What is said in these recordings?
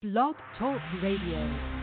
Blog Talk Radio.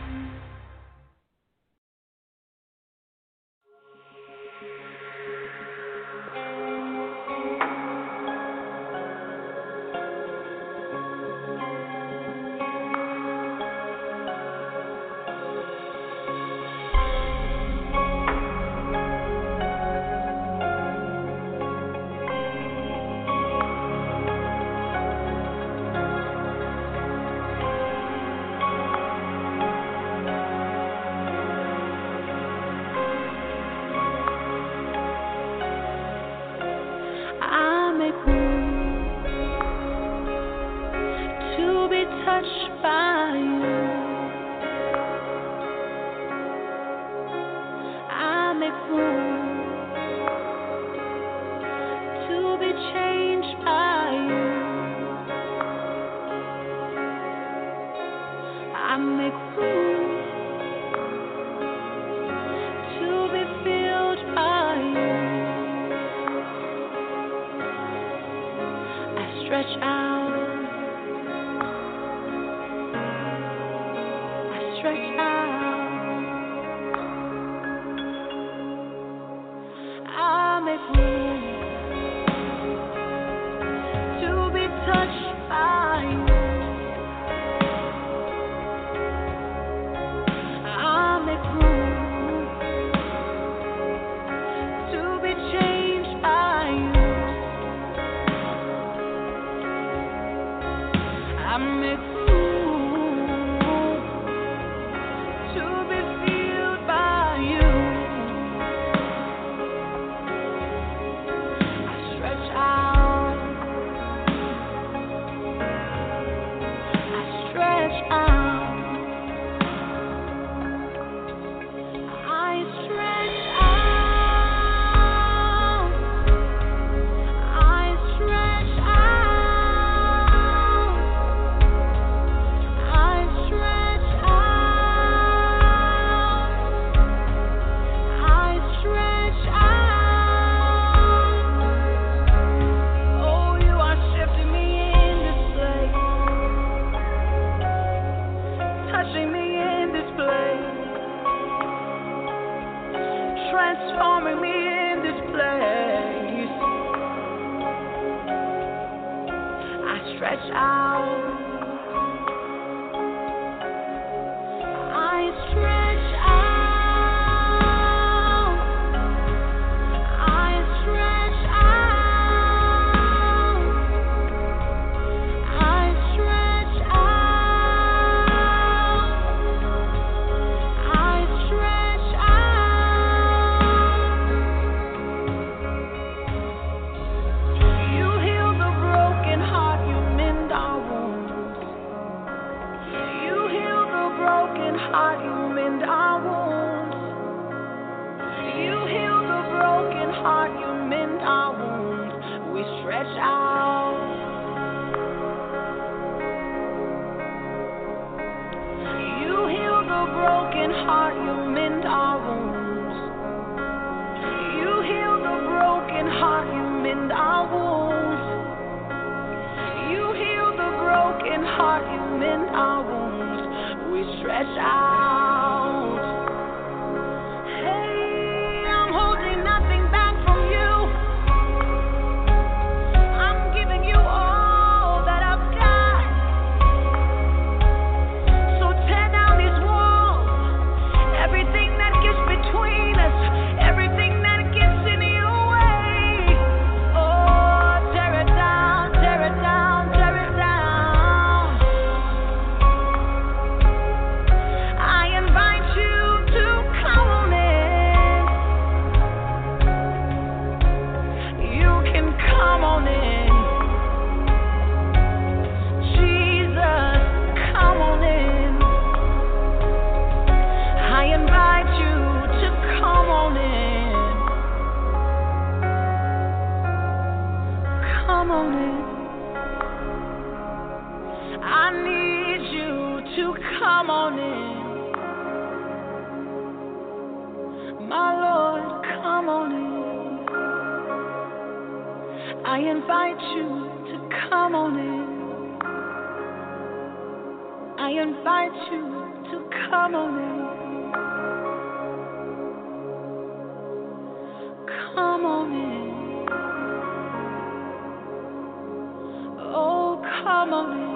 come on in. My Lord, come on in. I invite you to come on in. I invite you to come on in. Come on in. Oh, come on in.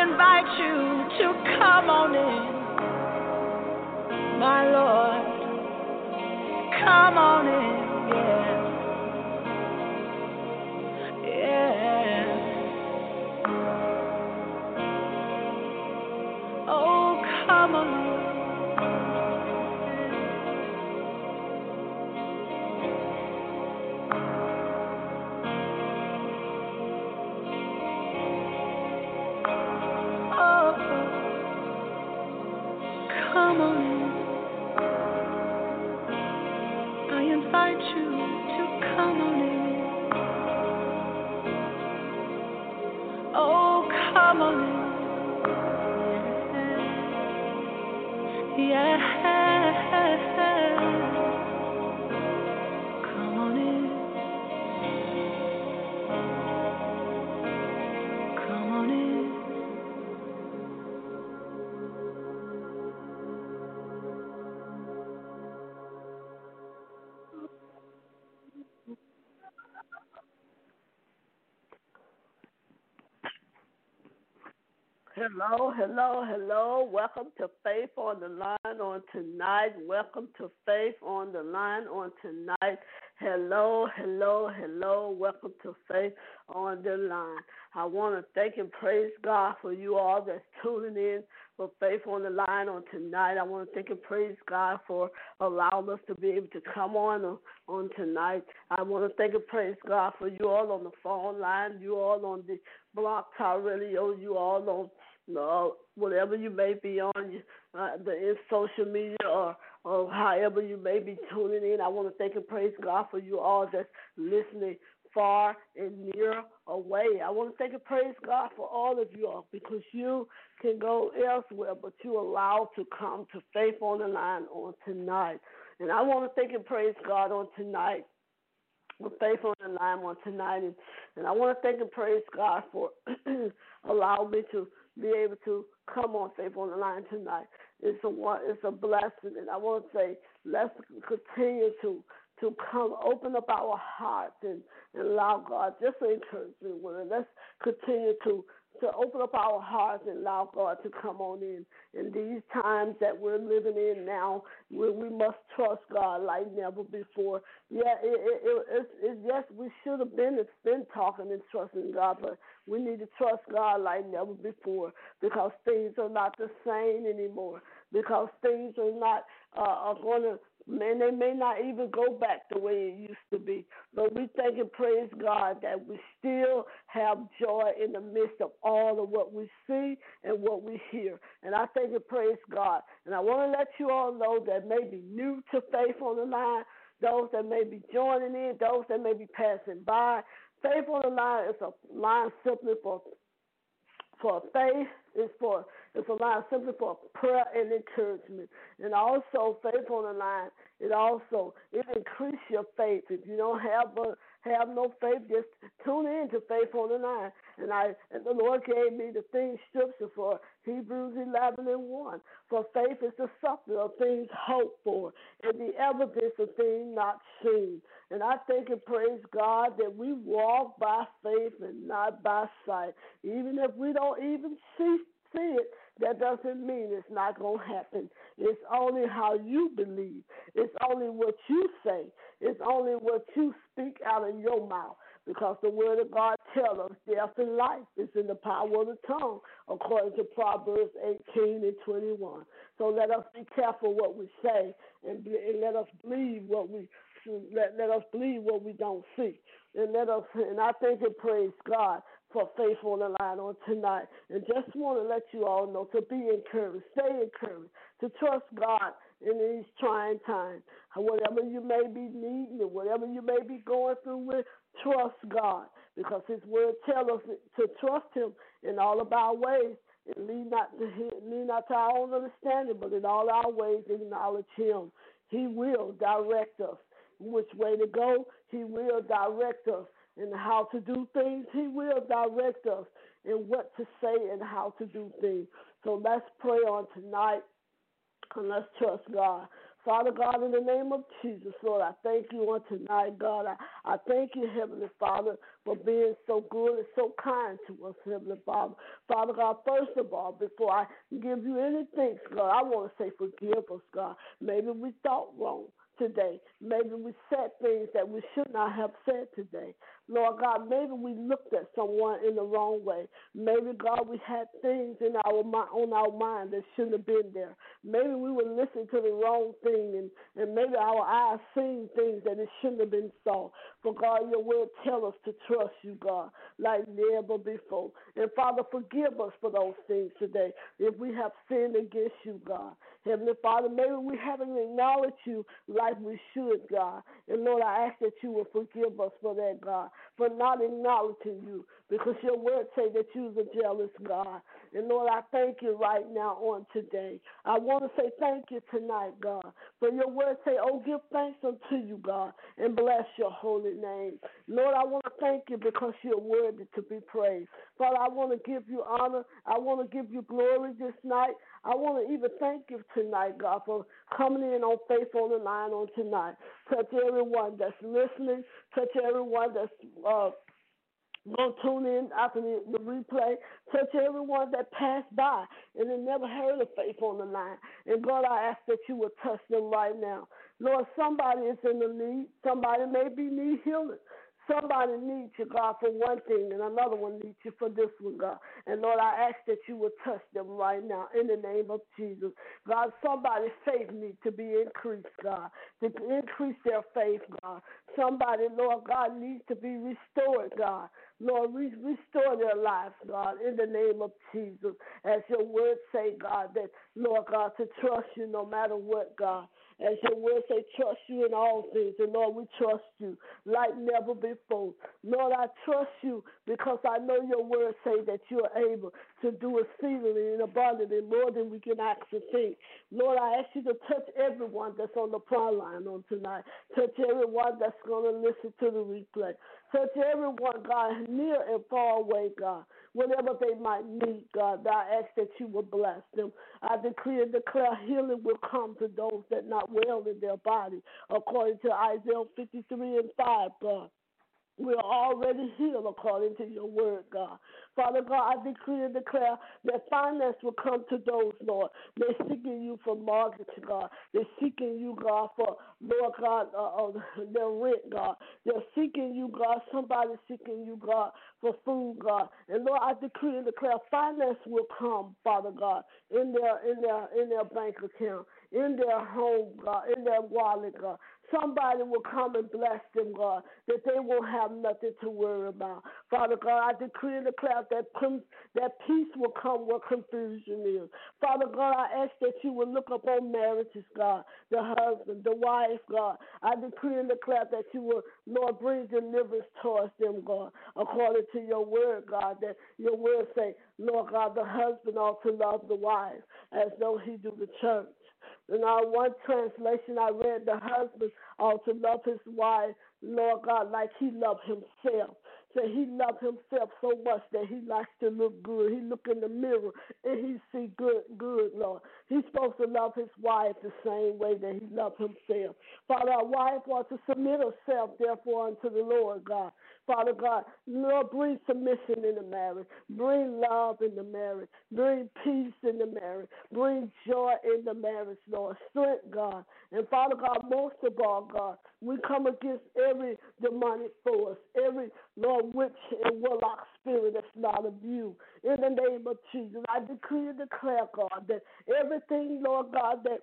invite you to come on in, my Lord. Come on in. Yeah. Hello, hello, hello. Welcome to Faith on the Line on tonight. Welcome to Faith on the Line on tonight. Hello, hello, hello. Welcome to Faith on the Line. I want to thank and praise God for you all that's tuning in for Faith on the Line on tonight. I want to thank and praise God for allowing us to be able to come on on tonight. I want to thank and praise God for you all on the phone line, you all on the Blog Talk Radio, you all on Lord, whatever you may be on uh, the social media or, or however you may be tuning in, I want to thank and praise God for you all that's listening far and near away. I want to thank and praise God for all of you all because you can go elsewhere, but you allowed to come to Faith on the Line on tonight. And I want to thank and praise God on tonight. With Faith on the Line on tonight. And, and I want to thank and praise God for allowing me to be able to come on faith on the line tonight. It's a it's a blessing, and I want to say let's continue to to come open up our hearts and, and allow God just an encouragement word. Let's continue to to open up our hearts and allow God to come on in. In these times that we're living in now, we, we must trust God like never before. Yeah, it, it, it, it's yes, we should have been been talking and trusting God, but we need to trust God like never before because things are not the same anymore. Because things are not uh, are going to Man, they may not even go back the way it used to be. But we thank and praise God that we still have joy in the midst of all of what we see and what we hear. And I thank and praise God. And I want to let you all know that may be new to faith on the line, those that may be joining in, those that may be passing by. Faith on the line is a line simply for for faith, it's for it's a line simply for prayer and encouragement. And also faith on the line, it also it increases your faith. If you don't have a have no faith, just tune in to Faith on the Line. And I and the Lord gave me the thing scripture for Hebrews eleven and one. For faith is the substance of things hoped for and the evidence of things not seen. And I thank and praise God that we walk by faith and not by sight. Even if we don't even see see it, that doesn't mean it's not going to happen. It's only how you believe. It's only what you say. It's only what you speak out of your mouth. Because the word of God tells us death and life is in the power of the tongue, according to Proverbs 18 and 21. So let us be careful what we say and, and let us believe what we let, let us believe what we don't see. And let us and I thank and praise God for faith on the line on tonight. And just want to let you all know to be encouraged, stay encouraged, to trust God in these trying times. Whatever you may be needing and whatever you may be going through with, trust God because His word tells us to trust Him in all of our ways. And lead not to him, lead not to our own understanding, but in all our ways acknowledge Him. He will direct us which way to go. He will direct us and how to do things. He will direct us in what to say and how to do things. So let's pray on tonight and let's trust God. Father God, in the name of Jesus, Lord, I thank you on tonight, God. I, I thank you, Heavenly Father, for being so good and so kind to us, Heavenly Father. Father God, first of all, before I give you anything, God, I want to say forgive us, God. Maybe we thought wrong today. Maybe we said things that we should not have said today. Lord God, maybe we looked at someone in the wrong way. Maybe God, we had things in our on our mind that shouldn't have been there. Maybe we were listening to the wrong thing, and and maybe our eyes seen things that it shouldn't have been saw. For God, your word tell us to trust you, God, like never before. And Father, forgive us for those things today if we have sinned against you, God. Heavenly Father, maybe we haven't acknowledged you like we should, God. And Lord, I ask that you will forgive us for that, God for not acknowledging you because your word say that you're a jealous God. And Lord, I thank you right now on today. I want to say thank you tonight, God. For your word say, oh, give thanks unto you, God, and bless your holy name. Lord, I want to thank you because you're worthy to be praised. Father, I want to give you honor. I want to give you glory this night. I want to even thank you tonight, God, for coming in on Faith on the Line on tonight. Touch everyone that's listening. Touch everyone that's uh, Go tune in after the, the, replay. Touch everyone that passed by and they never heard of faith on the line. And God, I ask that you would touch them right now. Lord, somebody is in the need. Somebody may be need healing. Somebody needs you, God, for one thing, and another one needs you for this one, God. And Lord, I ask that you would touch them right now in the name of Jesus. God, somebody's faith needs to be increased, God, to increase their faith, God. Somebody, Lord God, needs to be restored, God. Lord, restore their lives, God, in the name of Jesus. As your word say, God, that, Lord God, to trust you no matter what, God. As your word say, trust you in all things. And Lord, we trust you like never before. Lord, I trust you because I know your word say that you are able to do exceedingly and abundantly more than we can ask or think. Lord, I ask you to touch everyone that's on the prayer line on tonight. Touch everyone that's going to listen to the replay. Touch everyone, God, near and far away, God. Whatever they might need, God, I ask that you will bless them. I decree and declare healing will come to those that not well in their body, according to Isaiah 53 and 5, God. We are already healed according to your word, God. Father God, I decree and declare that finance will come to those, Lord. They're seeking you for mortgage, God. They're seeking you, God, for, Lord God, uh, uh, their rent, God. They're seeking you, God. Somebody seeking you, God, for food, God. And Lord, I decree and declare finance will come, Father God, in their in their in their bank account, in their home, God, in their wallet, God. Somebody will come and bless them, God, that they won't have nothing to worry about. Father God, I decree and declare that, that peace will come where confusion is. Father God, I ask that you will look upon marriages, God, the husband, the wife, God. I decree and declare that you will, Lord, bring deliverance towards them, God, according to your word, God, that your word say, Lord God, the husband ought to love the wife as though he do the church. In our one translation, I read the husband ought to love his wife, Lord God, like he loved himself. So he loved himself so much that he likes to look good. He look in the mirror and he see good, good, Lord. He's supposed to love his wife the same way that he loved himself. Father, our wife wants to submit herself, therefore, unto the Lord God. Father God, Lord, bring submission in the marriage. Bring love in the marriage. Bring peace in the marriage. Bring joy in the marriage, Lord. Strength, God. And Father God, most of all, God, we come against every demonic force, every, Lord, witch and warlock spirit that's not of you. In the name of Jesus, I decree and declare, God, that everything, Lord God, that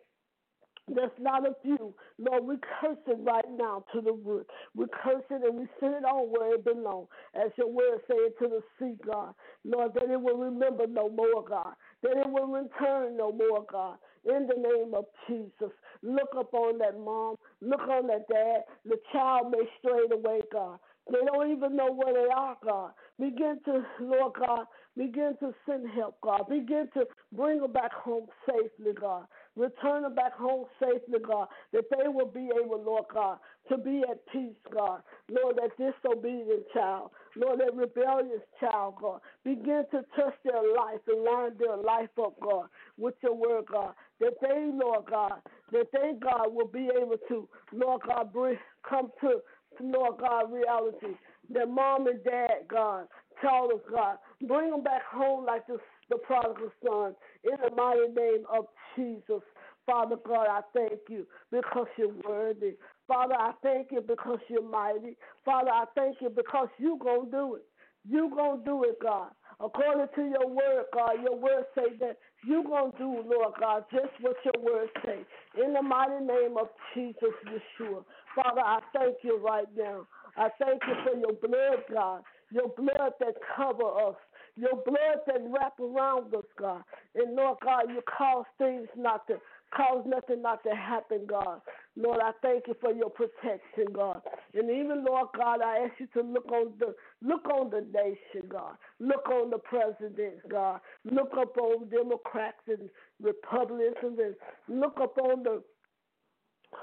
that's not of you. Lord, we curse it right now to the root. We curse it and we send it on where it belongs. As your word said to the sea, God. Lord, that it will remember no more, God. That it will return no more, God. In the name of Jesus. Look upon that mom. Look on that dad. The child may stray away, God. They don't even know where they are, God. Begin to, Lord God, begin to send help, God. Begin to bring them back home safely, God. Return them back home safely, God, that they will be able, Lord God, to be at peace, God. Lord, that disobedient child, Lord, that rebellious child, God, begin to touch their life and line their life up, God, with your word, God. That they, Lord God, that they, God, will be able to, Lord God, bring, come to, Lord God, reality. That mom and dad, God, tell us, God, bring them back home like the, the prodigal son in the mighty name of Jesus. Father God, I thank you because you're worthy. Father, I thank you because you're mighty. Father, I thank you because you're going to do it. You're going to do it, God. According to your word, God, your word say that you're going to do, Lord God, just what your word say. In the mighty name of Jesus, Yeshua. Father, I thank you right now. I thank you for your blood, God. Your blood that cover us your blood that wrap around us, God. And Lord God, you cause things not to cause nothing not to happen, God. Lord, I thank you for your protection, God. And even Lord God, I ask you to look on the look on the nation, God. Look on the presidents, God. Look up on Democrats and Republicans and look up on the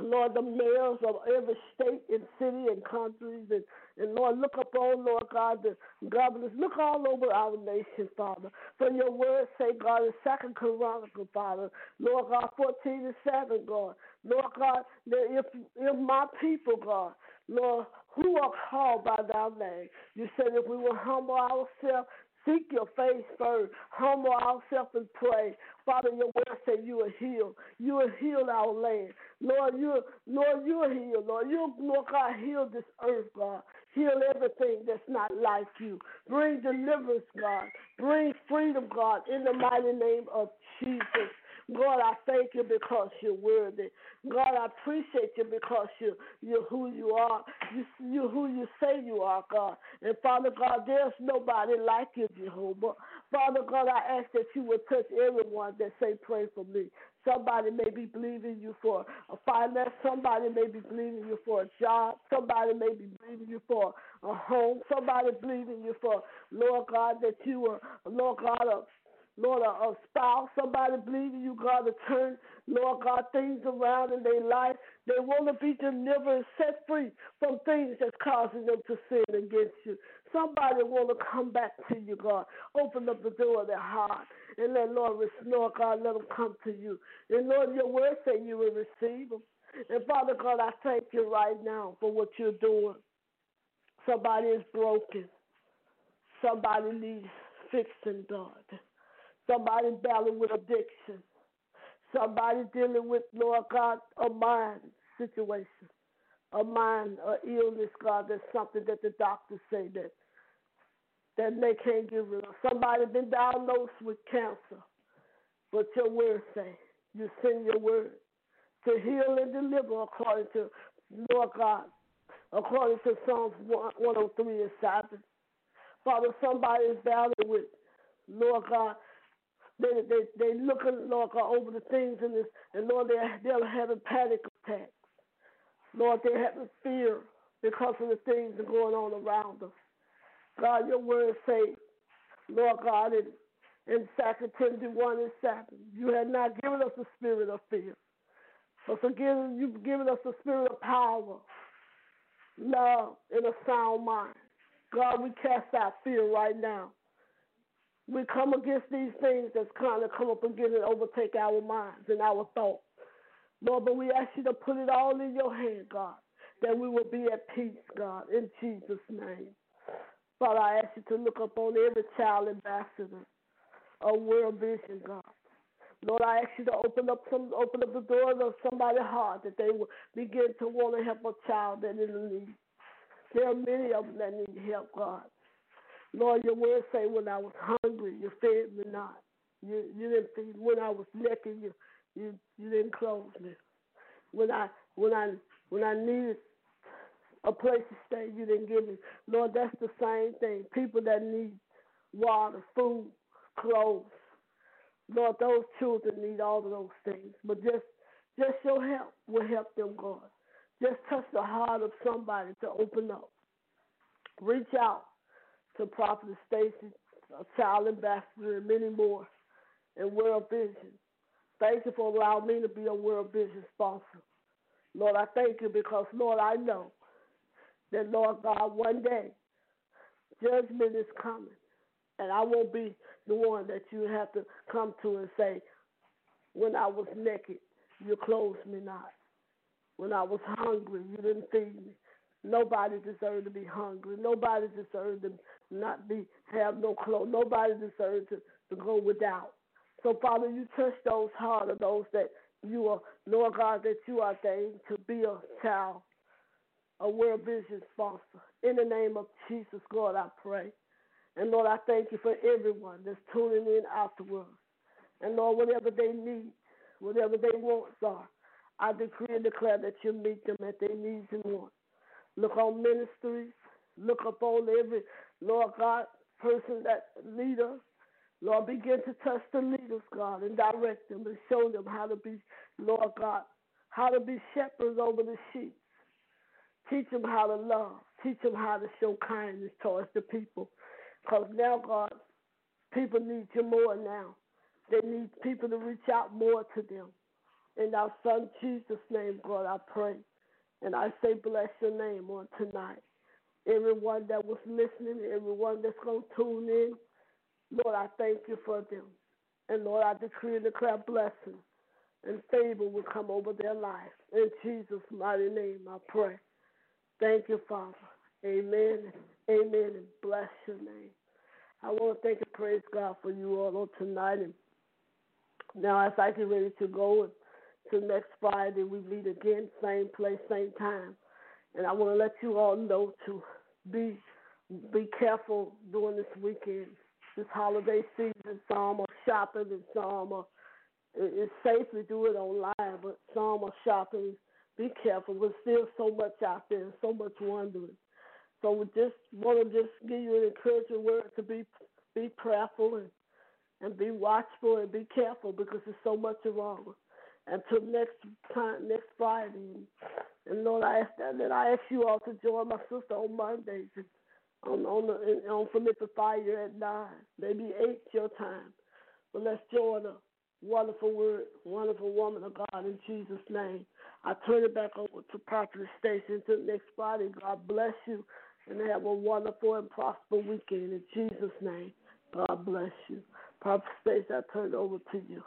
Lord, the mayors of every state and city and countries, and, and Lord, look upon, Lord God, the governors. Look all over our nation, Father. For your word say, God, in Second Chronicle, Father, Lord God, 14 and 7, God. Lord God, that if, if my people, God, Lord, who are called by thy name, you said if we will humble ourselves, Seek your face first. Humble ourselves and pray. Father, your word say you will heal. You will heal our land. Lord, you Lord, you will heal. Lord, you Lord God, heal this earth, God. Heal everything that's not like you. Bring deliverance, God. Bring freedom, God, in the mighty name of Jesus. God, I thank you because you're worthy. God, I appreciate you because you, you're who you are. You, you're who you say you are, God. And Father God, there's nobody like you, Jehovah. Father God, I ask that you would touch everyone that say, pray for me. Somebody may be believing you for a finance. Somebody may be believing you for a job. Somebody may be believing you for a home. Somebody believing you for, Lord God, that you are, Lord God, a Lord, a, a spouse, somebody believing you, God, to turn, Lord God, things around in their life. They want to be delivered and set free from things that's causing them to sin against you. Somebody want to come back to you, God. Open up the door of their heart and let Lord, Lord God, let them come to you. And Lord, your word say you will receive them. And Father God, I thank you right now for what you're doing. Somebody is broken. Somebody needs fixing, God. Somebody battling with addiction. Somebody dealing with, Lord God, a mind situation, a mind, a illness, God, that's something that the doctors say that that they can't get rid of. Somebody been diagnosed with cancer, but your word say you send your word to heal and deliver according to Lord God, according to Psalms 103 and 7. Father, somebody is battling with, Lord God, they they they looking, Lord God, over the things in this, and Lord, they they're having panic attacks. Lord, they're having fear because of the things that are going on around us. God, your word say, Lord God, in, in 2 Timothy 1 and 7, you have not given us a spirit of fear, but for giving, you've given us a spirit of power, love, and a sound mind. God, we cast out fear right now. We come against these things that's kind of come up against and overtake our minds and our thoughts. Lord, but we ask you to put it all in your hand, God, that we will be at peace, God, in Jesus' name. Father, I ask you to look upon every child ambassador of World Vision, God. Lord, I ask you to open up some, open up the doors of somebody's heart that they will begin to want to help a child that is in need. There are many of them that need help, God. Lord, your word say when I was hungry, you fed me not. You you didn't feed when I was naked, you you you didn't clothe me. When I when I when I needed a place to stay you didn't give me. Lord, that's the same thing. People that need water, food, clothes. Lord, those children need all of those things. But just just your help will help them, God. Just touch the heart of somebody to open up. Reach out to Prophet Stacy, a child ambassador, and many more, and World Vision. Thank you for allowing me to be a World Vision sponsor. Lord, I thank you because, Lord, I know that, Lord God, one day judgment is coming. And I won't be the one that you have to come to and say, when I was naked, you clothed me not. When I was hungry, you didn't feed me. Nobody deserves to be hungry. Nobody deserves to not be have no clothes. Nobody deserves to, to go without. So, Father, you touch those heart of those that you are, Lord God, that you are ordained to be a child a World Vision sponsor. In the name of Jesus, God, I pray. And Lord, I thank you for everyone that's tuning in afterwards. And Lord, whatever they need, whatever they want, are, I decree and declare that you meet them at their needs and wants. Look on ministries. Look upon every, Lord God, person that leader. Lord, begin to touch the leaders, God, and direct them and show them how to be, Lord God, how to be shepherds over the sheep. Teach them how to love. Teach them how to show kindness towards the people. Because now, God, people need you more now. They need people to reach out more to them. In our Son Jesus' name, God, I pray. And I say, bless your name on tonight. Everyone that was listening, everyone that's going to tune in, Lord, I thank you for them. And Lord, I decree and declare blessing and favor will come over their life. In Jesus' mighty name, I pray. Thank you, Father. Amen. Amen. And bless your name. I want to thank and praise God for you all on tonight. And now, as I get ready to go next Friday, we meet again, same place, same time. And I want to let you all know to be be careful during this weekend, this holiday season. Some are shopping and some are. It's safe to do it online, but some are shopping be careful. There's still so much out there, so much wondering. So we just want to just give you an encouraging word to be be prayerful and and be watchful and be careful because there's so much wrong. Until next time, next Friday. And Lord, I ask that, that I ask you all to join my sister on Mondays on on the on Philippians Fire at nine, maybe eight your time. But let's join a wonderful word, wonderful woman of God in Jesus' name. I turn it back over to Prophet Station until next Friday. God bless you and have a wonderful and prosperous weekend in Jesus' name. God bless you. Prophet Station, I turn it over to you.